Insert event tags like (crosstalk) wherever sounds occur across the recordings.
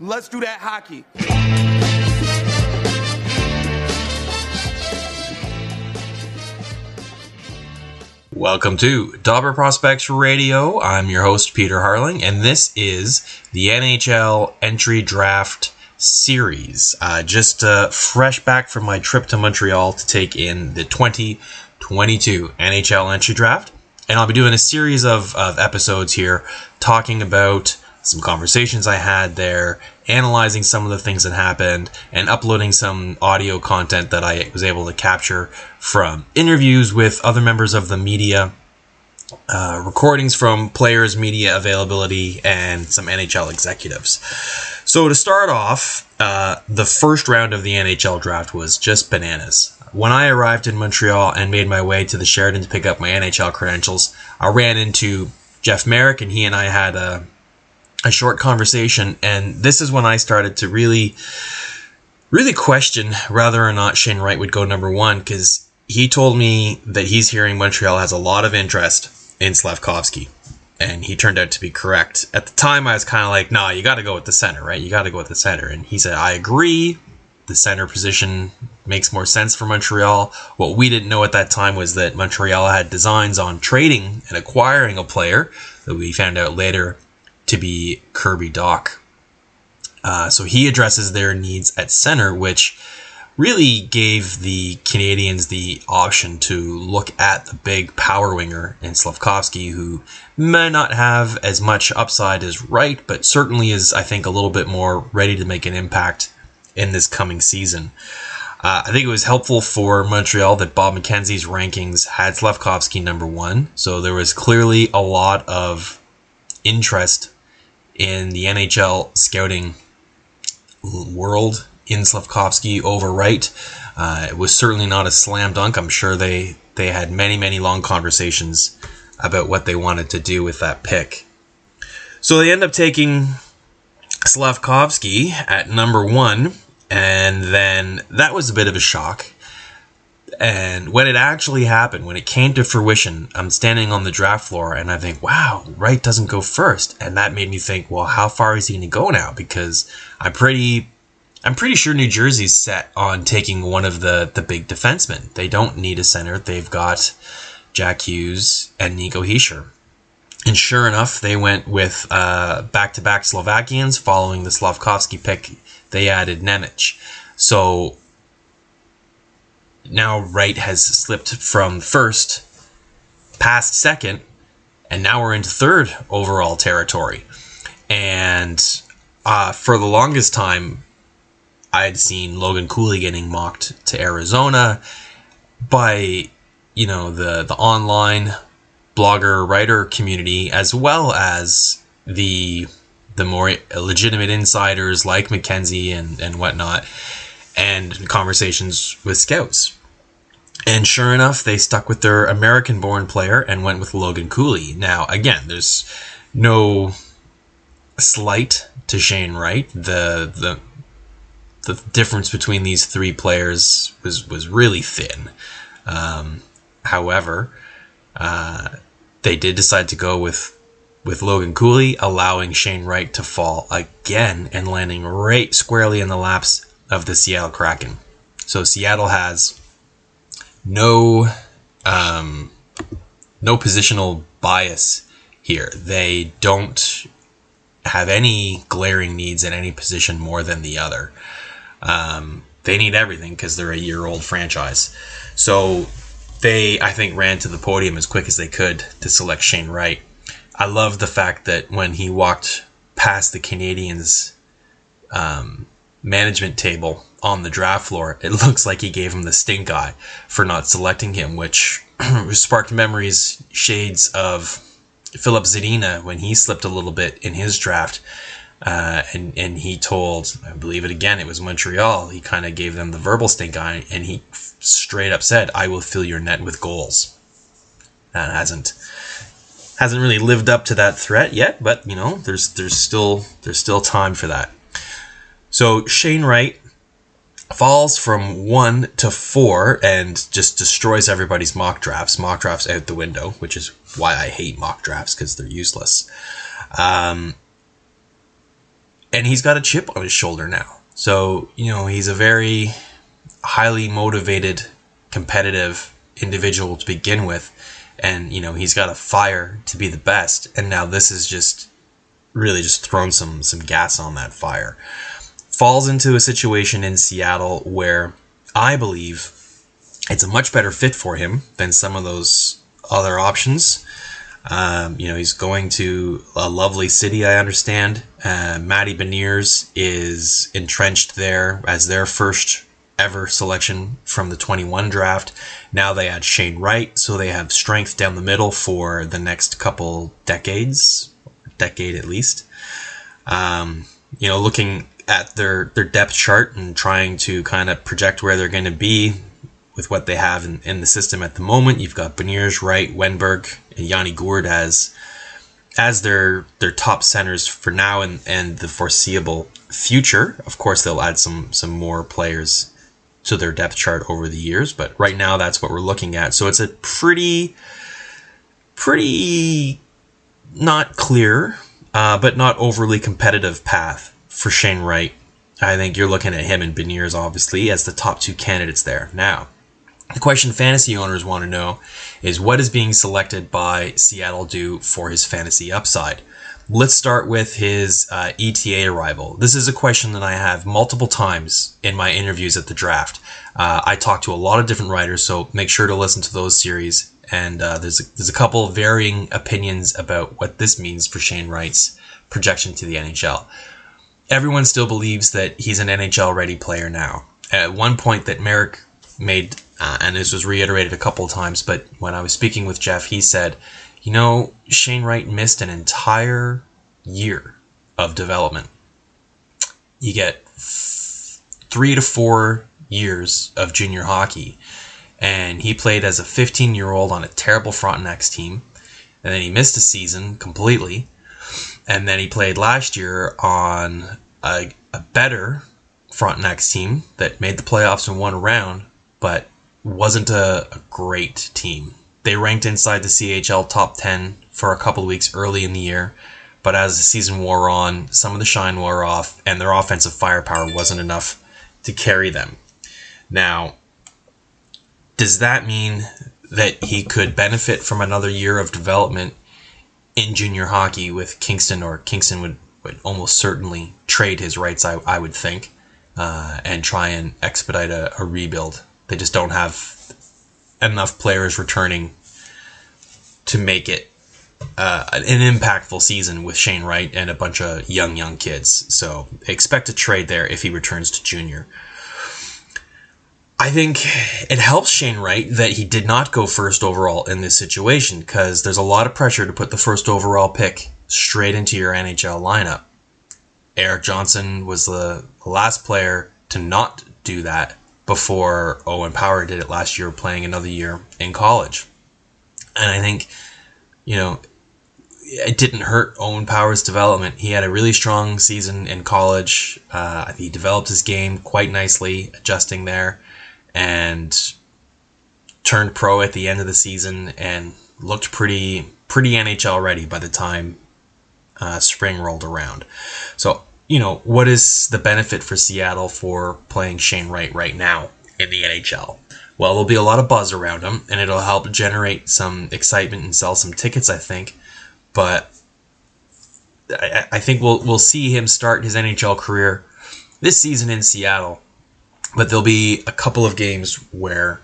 Let's do that hockey. Welcome to Dobber Prospects Radio. I'm your host, Peter Harling, and this is the NHL Entry Draft Series. Uh, just uh, fresh back from my trip to Montreal to take in the 2022 NHL Entry Draft. And I'll be doing a series of, of episodes here talking about some conversations I had there, analyzing some of the things that happened, and uploading some audio content that I was able to capture from interviews with other members of the media, uh, recordings from players' media availability, and some NHL executives. So, to start off, uh, the first round of the NHL draft was just bananas. When I arrived in Montreal and made my way to the Sheraton to pick up my NHL credentials, I ran into Jeff Marek, and he and I had a a short conversation, and this is when I started to really, really question whether or not Shane Wright would go number one because he told me that he's hearing Montreal has a lot of interest in Slavkovsky, and he turned out to be correct. At the time, I was kind of like, "Nah, you got to go with the center, right? You got to go with the center." And he said, "I agree. The center position makes more sense for Montreal." What we didn't know at that time was that Montreal had designs on trading and acquiring a player that we found out later to be Kirby Dach. Uh, so he addresses their needs at center, which really gave the Canadiens the option to look at the big power winger in Slavkovsky, who may not have as much upside as Wright, but certainly is, I think, a little bit more ready to make an impact in this coming season. Uh, I think it was helpful for Montreal that Bob McKenzie's rankings had Slavkovsky number one, so there was clearly a lot of interest in the NHL scouting world in Slavkovsky over Wright. Uh, it was certainly not a slam dunk. I'm sure they, they had many, many long conversations about what they wanted to do with that pick. So they end up taking Slavkovsky at number one, and then that was a bit of a shock. And when it actually happened, when it came to fruition, I'm standing on the draft floor and I think, wow, Wright doesn't go first. And that made me think, well, how far is he going to go now? Because I'm pretty, I'm pretty sure New Jersey's set on taking one of the, the big defensemen. They don't need a center. They've got Jack Hughes and Nico Hischier. And sure enough, they went with back to back Slovakians following the Slavkovsky pick. They added Nemec. So now Wright has slipped from first past second, and now we're into third overall territory. And uh, for the longest time, I had seen Logan Cooley getting mocked to Arizona by, you know, the the online blogger writer community as well as the the more legitimate insiders like McKenzie and, and whatnot and conversations with scouts. And sure enough, they stuck with their American born player and went with Logan Cooley. Now, again, there's no slight to Shane Wright. The the the difference between these three players was was really thin. Um, however, uh, they did decide to go with with Logan Cooley, allowing Shane Wright to fall again and landing right squarely in the laps of the Seattle Kraken. So Seattle has no um, no positional bias here. They don't have any glaring needs in any position more than the other. Um, they need everything because they're a year old franchise. So they, I think, ran to the podium as quick as they could to select Shane Wright. I love the fact that when he walked past the Canadiens um, management table on the draft floor, it (laughs) looks like he gave him the stink eye for not selecting him, which (clears throat) sparked memories, shades of Filip Zadina when he slipped a little bit in his draft. Uh, and and he told, I believe it again, it was Montreal. He kind of gave them the verbal stink eye, and he straight up said, "I will fill your net with goals." That hasn't hasn't really lived up to that threat yet, but you know, there's there's still there's still time for that. So Shane Wright falls from one to four and just destroys everybody's mock drafts. Mock drafts out the window, which is why I hate mock drafts because they're useless. Um, and he's got a chip on his shoulder now. So, you know, he's a very highly motivated, competitive individual to begin with. And, you know, he's got a fire to be the best. And now this is just really just thrown some, some gas on that fire. Falls into a situation in Seattle where I believe it's a much better fit for him than some of those other options. Um, you know, he's going to a lovely city, I understand. Uh, Matty Beniers is entrenched there as their first ever selection from the 21 draft. Now they add Shane Wright, so they have strength down the middle for the next couple decades, decade at least. Um, you know, looking at their, their depth chart and trying to kind of project where they're going to be with what they have in, in the system at the moment. You've got Beniers, Wright, Wennberg, and Yanni Gourde as as their their top centers for now and, and the foreseeable future. Of course, they'll add some some more players to their depth chart over the years, but right now that's what we're looking at. So it's a pretty pretty not clear, uh, but not overly competitive path for Shane Wright. I think you're looking at him and Beniers obviously as the top two candidates there. Now, the question fantasy owners want to know is what is being selected by Seattle do for his fantasy upside? Let's start with his uh, ETA arrival. This is a question that I have multiple times in my interviews at the draft. Uh, I talk to a lot of different writers, so make sure to listen to those series. And uh, there's a, there's a couple varying opinions about what this means for Shane Wright's projection to the NHL. Everyone still believes that he's an NHL ready player now. At one point, that Marek made uh, and this was reiterated a couple times, but when I was speaking with Jeff, he said, you know, Shane Wright missed an entire year of development. You get three to four years of junior hockey, and he played as a 15 year old on a terrible Frontenac's team, and then he missed a season completely, and then he played last year on a, a better Frontenac's team that made the playoffs in one round, but wasn't a, a great team. They ranked inside the CHL top 10 for a couple weeks early in the year, but as the season wore on, some of the shine wore off, and their offensive firepower wasn't enough to carry them. Now, does that mean that he could benefit from another year of development in junior hockey with Kingston, or Kingston would, would almost certainly trade his rights, I, I would think, uh, and try and expedite a, a rebuild they just don't have enough players returning to make it uh, an impactful season with Shane Wright and a bunch of young, young kids. So expect a trade there if he returns to junior. I think it helps Shane Wright that he did not go first overall in this situation because there's a lot of pressure to put the first overall pick straight into your NHL lineup. Erik Johnson was the last player to not do that before Owen Power did it last year, playing another year in college. And I think, you know, it didn't hurt Owen Power's development. He had a really strong season in college. Uh, he developed his game quite nicely, adjusting there, and turned pro at the end of the season and looked pretty pretty NHL ready by the time uh, spring rolled around. So you know, what is the benefit for Seattle for playing Shane Wright right now in the NHL? Well, there'll be a lot of buzz around him, and it'll help generate some excitement and sell some tickets, I think. But I, I think we'll we'll see him start his NHL career this season in Seattle. But there'll be a couple of games where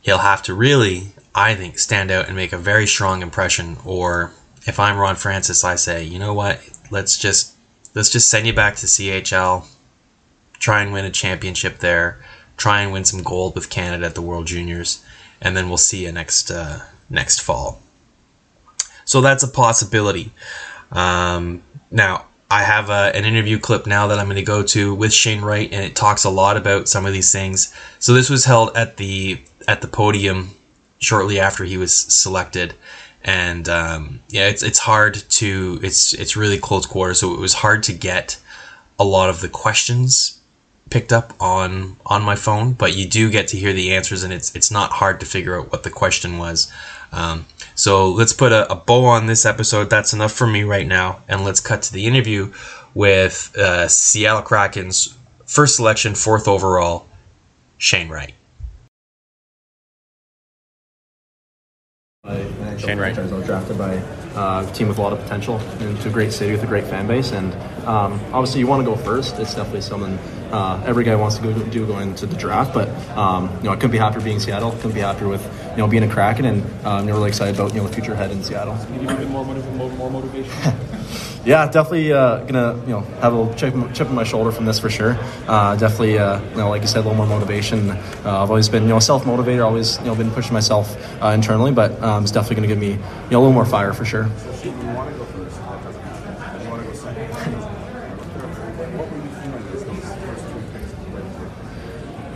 he'll have to really, I think, stand out and make a very strong impression. Or if I'm Ron Francis, I say, you know what? Let's just let's just send you back to CHL, try and win a championship there, try and win some gold with Canada at the World Juniors, and then we'll see you next uh, next fall. So that's a possibility. Um, now I have a, an interview clip now that I'm going to go to with Shane Wright, and it talks a lot about some of these things. So this was held at the at the podium shortly after he was selected, and um, yeah, it's it's hard to it's it's really close quarters, so it was hard to get a lot of the questions picked up on on my phone, but you do get to hear the answers, and it's it's not hard to figure out what the question was. Um, so let's put a, a bow on this episode. That's enough for me right now, and let's cut to the interview with uh, Seattle Kraken's first selection, fourth overall, Shane Wright. Shane Wright. I was drafted by uh, a team with a lot of potential into a great city with a great fan base, and um, obviously you want to go first. It's definitely something uh, every guy wants to go do going into the draft. But um, you know, I couldn't be happier being Seattle. Couldn't be happier with you know being a Kraken, and um, really excited about you know the future ahead in Seattle. You a bit more, more motivation. (laughs) yeah, definitely uh, gonna you know have a little chip, chip on my shoulder from this for sure. Uh, definitely, uh, you know, like you said, a little more motivation. Uh, I've always been you know self motivator, always you know been pushing myself uh, internally, but um, it's definitely gonna give me you know a little more fire for sure.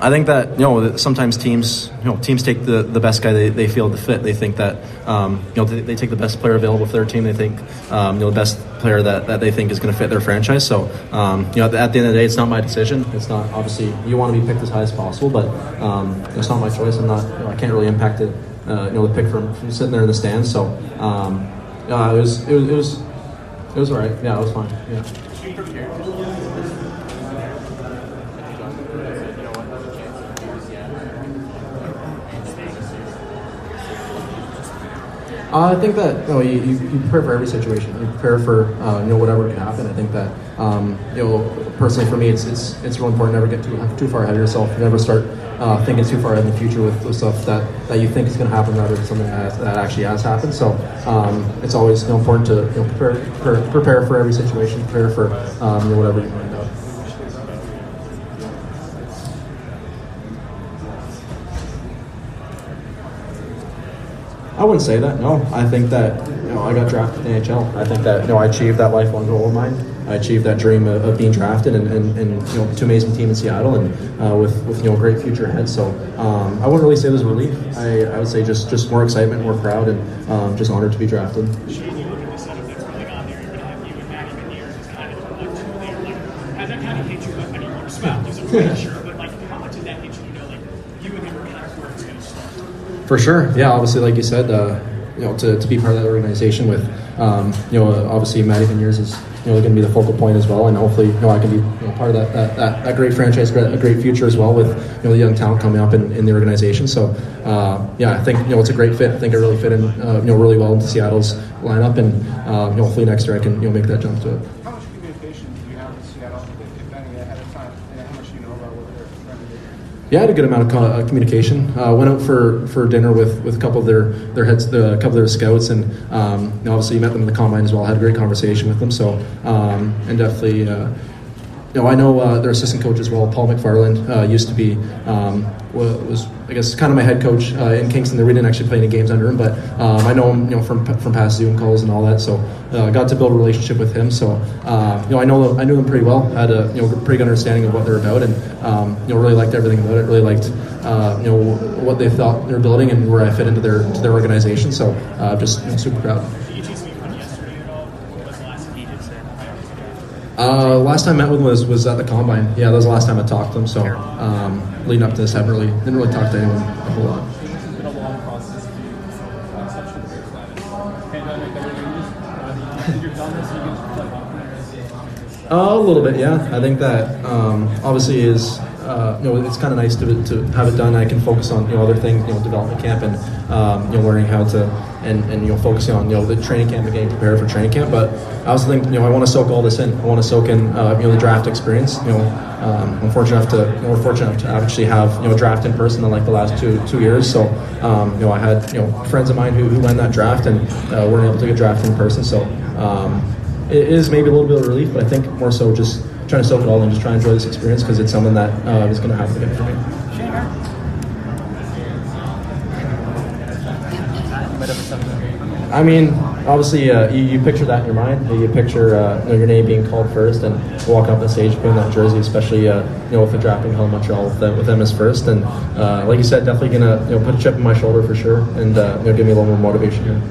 I think that you know sometimes teams you know teams take the, the best guy they, they feel to fit. They think that um, you know they, they, take the best player available for their team. They think um, you know the best player that, that they think is going to fit their franchise. So um, you know at the end of the day, it's not my decision. It's not obviously you want to be picked as high as possible, but um, it's not my choice. I'm not you know, I can't really impact it. Uh, you know the pick from, from, sitting there in the stands. So uh, it was it was it was it was all right. Yeah, it was fine. Yeah. Uh, I think that you, know, you, you, prepare for every situation. You prepare for uh, you know whatever can happen. I think that um, you know personally for me, it's it's it's real important never get too too far ahead of yourself. Never start uh, thinking too far in the future with, with stuff that, that you think is going to happen rather than something that, that actually has happened. So um, it's always you know, important to you know, prepare, prepare, prepare for every situation, prepare for um, you know, whatever you find out. I wouldn't say that. No, I think that you know I got drafted in the NHL. I think that you know I achieved that lifelong goal of mine. I achieved that dream of, of being drafted and, and, and, you know two amazing team in Seattle and uh, with with you know great future ahead. So um, I wouldn't really say there's relief. I, I would say just just more excitement, more proud, and um, just honored to be drafted. (laughs) For sure, yeah. Obviously, like you said, uh, you know, to, to be part of that organization with, um, you know, obviously Matty Beniers is you know going to be the focal point as well, and hopefully, you know, I can be you know, part of that, that, that, that great franchise, a great future as well with you know the young talent coming up in, in the organization. So, uh, yeah, I think you know it's a great fit. I think it really fit in, uh, you know, really well into Seattle's lineup, and uh, you know, hopefully next year I can you know make that jump to it. Yeah, I had a good amount of uh, communication. Uh, went out for, for dinner with, with a couple of their their heads, the, a couple of their scouts, and um, obviously you met them in the combine as well. Had a great conversation with them. So um, and definitely, uh, know, I know uh, their assistant coach as well, Paul McFarland, uh, used to be um, was I guess kind of my head coach uh, in Kingston. We didn't actually play any games under him, but um, I know him, you know, from from past Zoom calls and all that. So uh, got to build a relationship with him. So uh, you know, I know I knew them pretty well. Had a you know pretty good understanding of what they're about, and um, you know, really liked everything about it. Really liked uh, you know what they thought they're building and where I fit into their to their organization. So uh, just you know, super proud. Uh, last time I met with him was, was at the combine. Yeah, that was the last time I talked to him. So um, leading up to this, I haven't really didn't really talk to anyone a whole lot. Uh, a little bit, yeah. I think that um, obviously is uh, you know, it's kind of nice to, to have it done. I can focus on you know other things, you know, development camp and um, you know learning how to and, and you know focusing on you know the training camp and getting prepared for training camp. But I also think you know I want to soak all this in. I want to soak in uh, you know the draft experience. You know, um, I'm fortunate enough to you know, we're fortunate enough to actually have you know a draft in person in like the last two two years. So um, you know I had you know friends of mine who, who won that draft and uh, weren't able to get drafted in person. So um, it is maybe a little bit of relief, but I think more so just trying to soak it all in, just try to enjoy this experience because it's something that uh, is going to happen again for me. I mean, obviously, uh, you, you, picture that in your mind. You picture uh, you know, your name being called first and walk up the stage putting that jersey, especially uh, you know with the drafting Hell Montreal with them, with them as first. And uh, like you said, definitely gonna you know put a chip on my shoulder for sure, and uh, you know give me a little more motivation here.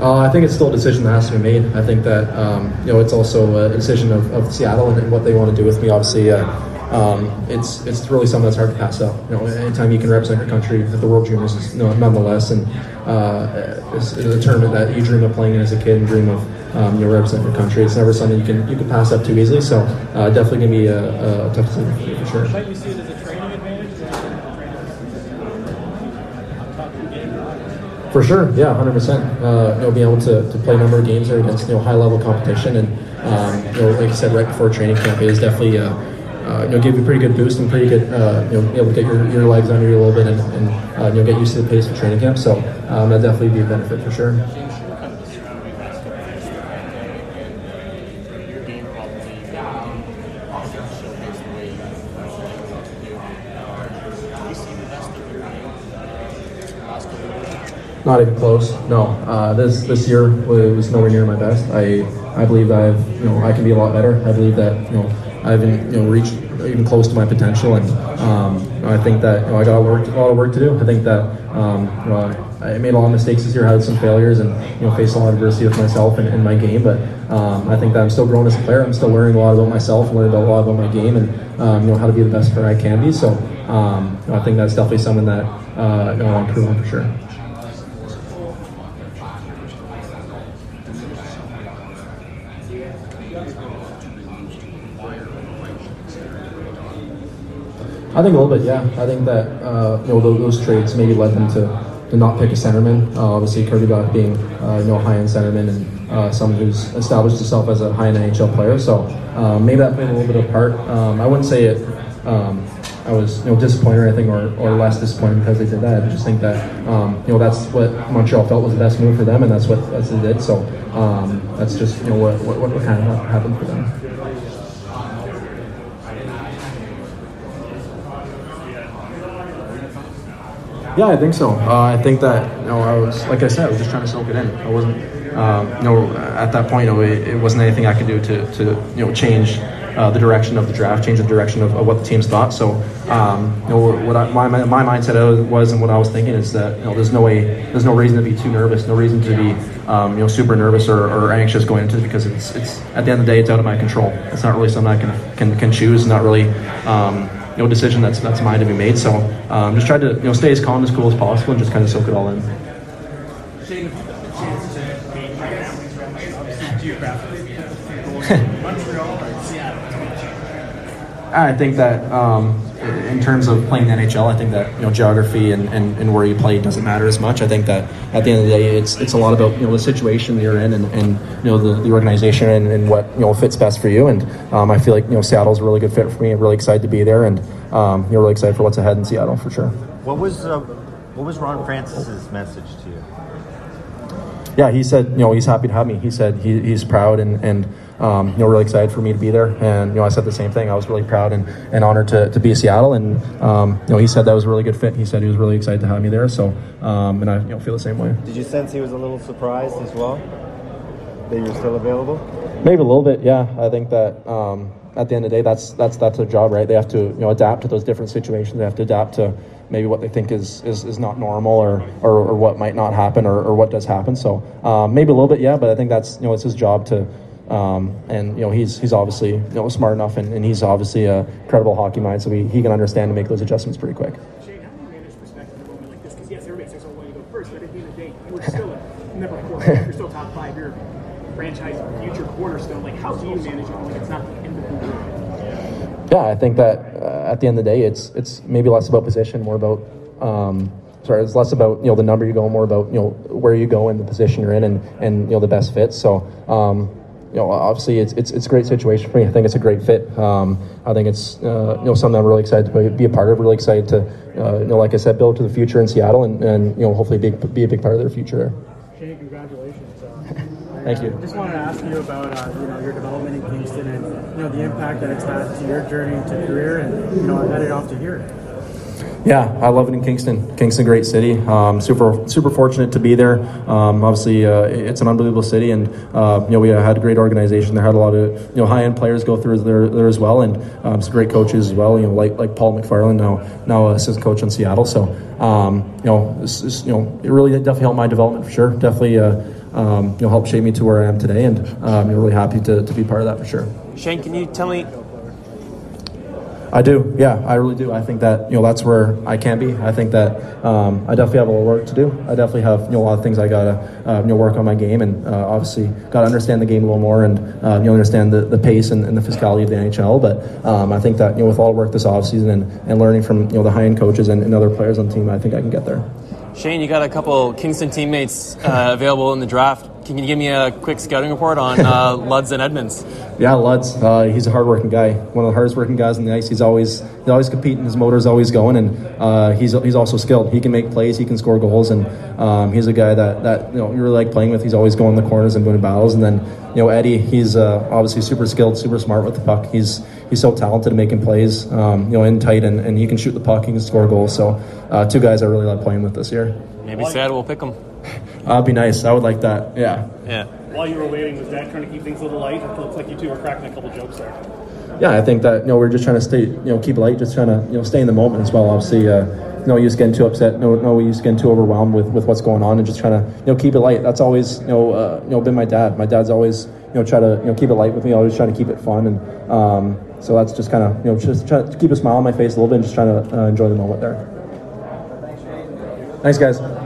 Uh, I think it's still a decision that has to be made. I think that um, you know it's also a decision of, of Seattle and, and, what they want to do with me. Obviously, uh, um, it's it's really something that's hard to pass up. You know, anytime you can represent your country at the World Juniors, is, you know, nonetheless, and uh, it's a tournament that you dream of playing in as a kid and dream of um, you know represent your country. It's never something you can you can pass up too easily. So uh, definitely gonna be a, a tough decision for sure. Might you see it as a training advantage? For sure, yeah, hundred percent. Uh, You know, being able to, to play a number of games there against you know high level competition, and um, you know, like I said, right before training camp, it is definitely uh, uh, you know give you a pretty good boost and pretty good uh, you know able to get your, your legs under you a little bit and, and uh, you know get used to the pace of training camp. So um, that definitely be a benefit for sure. Not even close. No, uh, this this year was, nowhere near my best. I I believe that I've you know I can be a lot better. I believe that you know I haven't you know reached even close to my potential, and um, I think that you know I got a, work, a lot of work to do. I think that um, you know I, I made a lot of mistakes this year, had some failures, and you know faced a lot of adversity with myself and, my game. But um, I think that I'm still growing as a player. I'm still learning a lot about myself, learning a lot about my game, and um, you know how to be the best player I can be. So um, I think that's definitely something that uh, I want to improve on for sure. I think a little bit, yeah. I think that uh, you know those, trades maybe led them to, to not pick a centerman. Uh, obviously, Kirby Dach being uh, you know a high end centerman and uh, someone who's established himself as a high end NHL player. So um, maybe that played a little bit of part. Um, I wouldn't say it. Um, I was you know disappointed or anything, or, or less disappointed because they did that. I just think that um, you know that's what Montreal felt was the best move for them, and that's what that's what they did. So um, that's just you know what, what what kind of happened for them. Yeah, I think so. Uh, I think that you know I was like I said, I was just trying to soak it in. I wasn't, um, you know, at that point, you know, it, it wasn't anything I could do to, to you know change uh, the direction of the draft, change the direction of, of what the teams thought. So, um, you know, what I, my my mindset was and what I was thinking is that you know there's no way, there's no reason to be too nervous, no reason to be um, you know super nervous or, or anxious going into it because it's it's at the end of the day it's out of my control. It's not really something I can can, can choose. Not really. Um, you know, decision that's that's mine to be made. So um, just try to you know stay as calm as cool as possible and just kind of soak it all in. Shane, if you got the chance to be obviously geographically, going (laughs) Montreal. I think that um, in terms of playing the NHL, I think that you know geography and, and, and where you play doesn't matter as much. I think that at the end of the day, it's it's a lot about you know the situation that you're in and, and you know the, the organization and, and what you know fits best for you. And um, I feel like you know Seattle's a really good fit for me. I'm really excited to be there, and um, you're really excited for what's ahead in Seattle for sure. What was uh, what was Ron Francis's message to you? yeah, he said, you know, he's happy to have me. He said he, he's proud and, and um, you know, really excited for me to be there. And, you know, I said the same thing. I was really proud and, and honored to, to be in Seattle. And, um, you know, he said that was a really good fit. He said he was really excited to have me there. So, um, and I, you know, feel the same way. Did you sense he was a little surprised as well that you're still available? Maybe a little bit, yeah. I think that um, at the end of the day, that's that's that's their job, right? They have to you know adapt to those different situations. They have to adapt to maybe what they think is is, is not normal or, or, or what might not happen or, or what does happen. So um, maybe a little bit, yeah. But I think that's you know it's his job to. Um, and you know he's he's obviously you know smart enough and, and he's obviously a credible hockey mind, so he, he can understand and make those adjustments pretty quick. Shane, how do you manage perspective in a moment like this? Because yes, everybody says, "Oh, well, you go first, but at the end of the day, you were still a, never a quarter. You're still top five. You're franchise future cornerstone. Like, how do you manage it when it's not the end of the world? Yeah, I think that uh, at the end of the day, it's it's maybe less about position, more about um, sorry, it's less about you know the number you go, more about you know where you go and the position you're in, and and you know the best fit. So. Um, you know, obviously, it's, it's it's a great situation for me. I think it's a great fit. Um, I think it's uh, you know something I'm really excited to be a part of. Really excited to uh, you know, like I said, build to the future in Seattle, and, and you know hopefully be be a big part of their future there. Shane, congratulations. Uh, (laughs) Thank I, you. I just wanted to ask you about uh, you know your development in Kingston and you know the impact that it's had to your journey to career and you know headed off to here. Yeah, I love it in Kingston. Kingston, great city. Um, super, super fortunate to be there. Um, obviously, uh, it's an unbelievable city, and uh, you know we had a great organization. There had a lot of you know high end players go through there, there as well, and um, some great coaches as well. You know, like like Paul McFarland now now assistant coach in Seattle. So um, you know, this is, you know, it really definitely helped my development for sure. Definitely. Uh, um, you know, helped shape me to where I am today, and um, you're really happy to, to be part of that for sure. Shane, can you tell me? I do, yeah, I really do. I think that you know that's where I can be. I think that um, I definitely have a lot of work to do. I definitely have you know a lot of things I gotta uh, you know work on my game and uh, obviously gotta understand the game a little more and uh, you know understand the, the pace and, and the physicality of the NHL. But um, I think that you know with all the work this offseason and, and learning from you know the high end coaches and, and other players on the team, I think I can get there. Shane, you got a couple Kingston teammates uh, available in the draft. Can you give me a quick scouting report on uh, (laughs) Luds and Edmonds? Yeah, Luds. Uh, he's a hardworking guy. One of the hardest working guys on the ice. He's always he's always competing. His motor's always going, and uh, he's he's also skilled. He can make plays. He can score goals, and um, he's a guy that that you know you really like playing with. He's always going the corners and winning battles. And then you know Eddie, he's uh, obviously super skilled, super smart with the puck. He's he's so talented at making plays, um, you know, in tight, and, and he can shoot the puck. He can score goals. So uh, two guys I really like playing with this year. Maybe Sad We'll pick them. That'd be nice. I would like that. Yeah. Yeah. While you were waiting, was Dad trying to keep things a little light? It looks like you two were cracking a couple jokes there. yeah, I think that you know we're just trying to stay, you know, keep light, just trying to you know stay in the moment as well. Obviously, uh, no use getting too upset, no no use getting too overwhelmed with, with what's going on, and just trying to you know keep it light. That's always you know uh, you know been my dad. My dad's always you know try to you know keep it light with me. Always trying to keep it fun, and um, so that's just kind of you know just trying to keep a smile on my face a little bit, and just trying to uh, enjoy the moment there. Thanks, guys.